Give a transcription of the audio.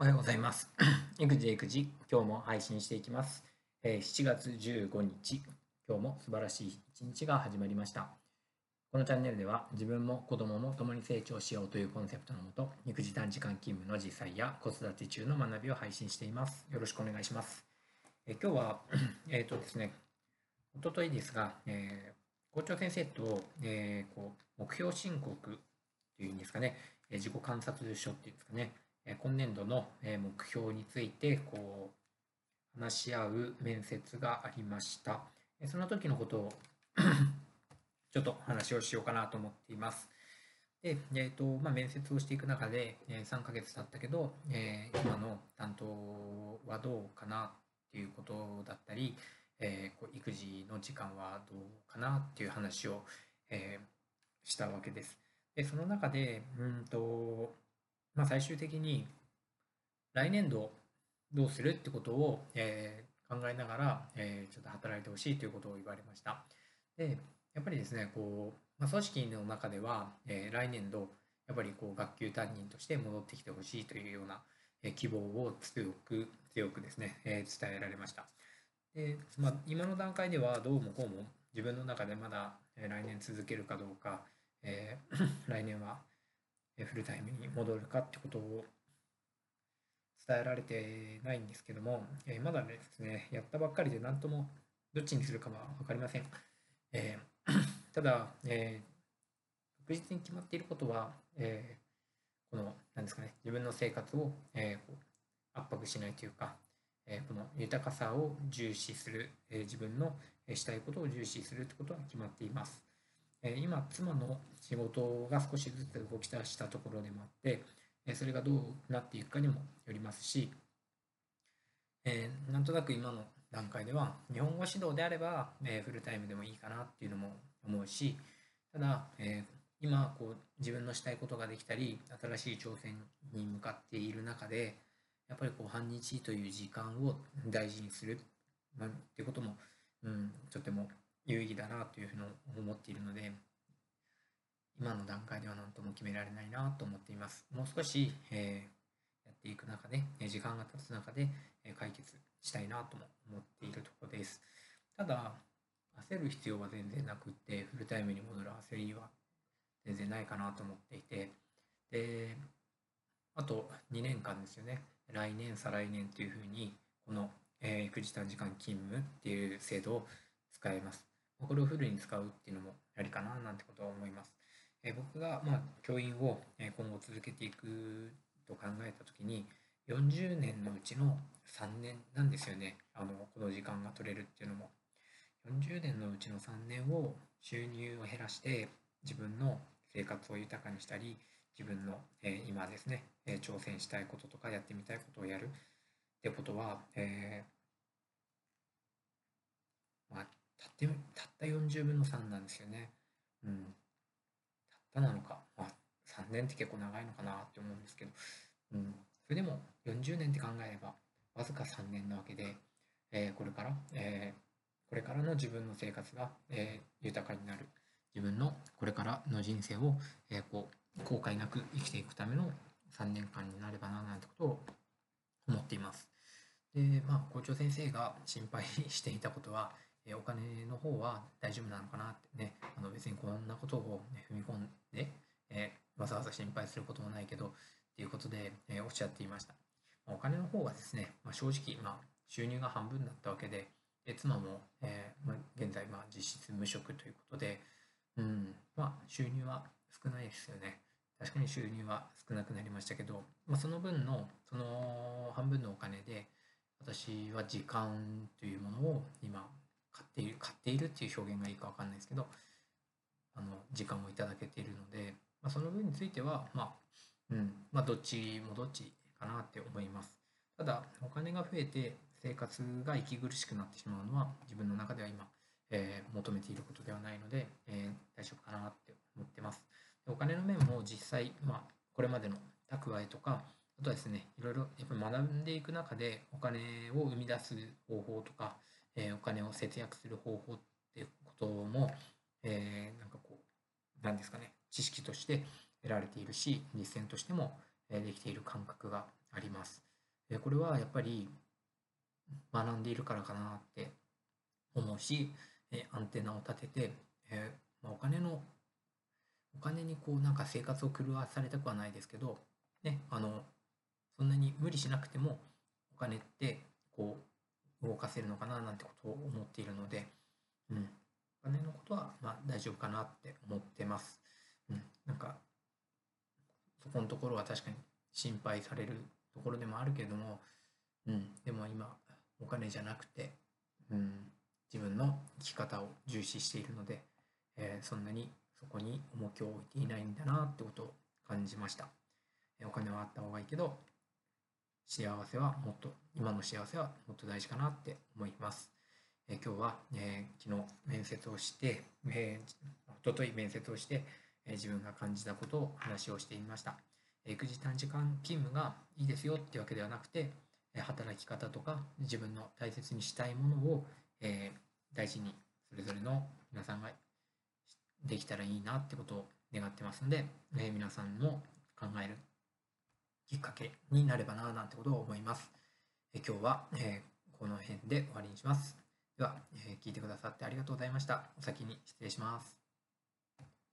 おはようございます。育児育児、今日も配信していきます。え7月15日、今日も素晴らしい一日が始まりました。このチャンネルでは自分も子供も共に成長しようというコンセプトのもと、育児短時間勤務の実際や子育て中の学びを配信しています。よろしくお願いします。え今日は、えっとですね、おとといですが、えー校長先生と、えーこう目標申告というんですかね、自己観察書っていうんですかね、今年度の目標についてこう話し合う面接がありました。その時のことを ちょっと話をしようかなと思っています。で、えーとまあ、面接をしていく中で、え3ヶ月経ったけど、えー今の担当はどうかなっていうことだったり、えーこう育児の時間はどうかなっていう話を、えーしたわけです。で、その中で、うんと、まあ、最終的に来年度どうするってことを、えー考えながら、えーちょっと働いてほしいということを言われました。で、やっぱりですね、こう、まあ、組織の中では、えー来年度、やっぱりこう学級担任として戻ってきてほしいというような、えー希望を強く、強くですね、えー伝えられました。で、まあ、今の段階ではどうもこうも自分の中でまだ来年続けるかどうか、えー 来年はフルタイムに戻るかってことを伝えられてないんですけども、えーまだですね、やったばっかりで何ともどっちにするかは分かりません。えー ただ、えー確実に決まっていることは、えこの、なんですかね、自分の生活を、えこう圧迫しないというか、えーこの豊かさを重視する、え自分のしたいことを重視するということは決まっています。今、妻の仕事が少しずつ動き出したところでもあって、それがどうなっていくかにもよりますし、えなんとなく今の段階では、日本語指導であれば、えフルタイムでもいいかなっていうのも思うし、ただ、え今こう自分のしたいことができたり、新しい挑戦に向かっている中で、やっぱりこう半日という時間を大事にする、まあ、っていうことも、うん、とても有意義だなというふうに思っているので、今の段階では何とも決められないなと思っています。もう少し、えーやっていく中で、え時間が経つ中で、え解決したいなとも思っているところです。ただ、焦る必要は全然なくって、フルタイムに戻る焦りは全然ないかなと思っていて、で、あと2年間ですよね。来年、再来年というふうに、この、えー育児短時間勤務っていう制度を使えます。これをフルに使うっていうのもありかななんてことは思います。え僕が、まあ、教員を今後続けていくと考えたときに、40年のうちの3年なんですよね。あの、この時間が取れるっていうのも。40年のうちの3年を収入を減らして自分の生活を豊かにしたり自分の、え今ですね、え挑戦したいこととかやってみたいことをやるってことは、えーまあ、たってたった40分の3なんですよね。うん。たったなのか。まあ、3年って結構長いのかなって思うんですけど、うん。それでも40年って考えればわずか3年なわけで、えーこれから、えーこれからの自分の生活が、えー豊かになる自分のこれからの人生を、えこう後悔なく生きていくための3年間になればななんてことを思っています。で、まあ、校長先生が心配 していたことは、えお金の方は大丈夫なのかなってね、あの別にこんなことを、ね、踏み込んで、えわざわざ心配することもないけど、っていうことで、えおっしゃっていました。お金の方はですね、まあ、正直、まあ、収入が半分だったわけで、で妻も、えーまあ、現在、ま、実質無職ということで、うん、まあ、収入は少ないですよね。確かに収入は少なくなりましたけど、まあ、その分の、その半分のお金で、私は時間というものを今、買っている、買っているっていう表現がいいかわかんないですけど、あの、時間をいただけているので、まあ、その分については、まあ、うん、まあ、どっちもどっちかなって思います。ただ、お金が増えて生活が息苦しくなってしまうのは自分の中では今、えー求めていることではないので、えー大丈夫かなって思ってます。でお金の面も実際、まあ、これまでの蓄えとか、あとはですね、いろいろやっぱ学んでいく中でお金を生み出す方法とか、えーお金を節約する方法っていうことも、えーなんかこう、なんですかね、知識として得られているし、実践としてもえーできている感覚があります。えこれはやっぱり学んでいるからかなって思うし、えアンテナを立てて、えまあ、お金のお金にこうなんか生活を狂わされたくはないですけど、ね、あのそんなに無理しなくてもお金ってこう動かせるのかななんてことを思っているので、うん、お金のことはまあ大丈夫かなって思ってます。うん、なんかそこのところは確かに心配されるところでもあるけれども、うん、でも今お金じゃなくて、うん、自分の生き方を重視しているので、えー、そんなにそこに重きを置いていないんだなってことを感じました。え、お金はあった方がいいけど幸せはもっと今の幸せはもっと大事かなって思います。え、今日は、え昨日面接をして、えー、一昨日面接をして、え自分が感じたことを話をしてみました。育児短時間勤務がいいですよってわけではなくて、働き方とか自分の大切にしたいものを、えー、大事にそれぞれの皆さんができたらいいなってことを願ってますんで、えー、皆さんも考えるきっかけになればななんてことを思います。え、今日は、えこの辺で終わりにします。では、え聞いてくださってありがとうございました。お先に失礼します。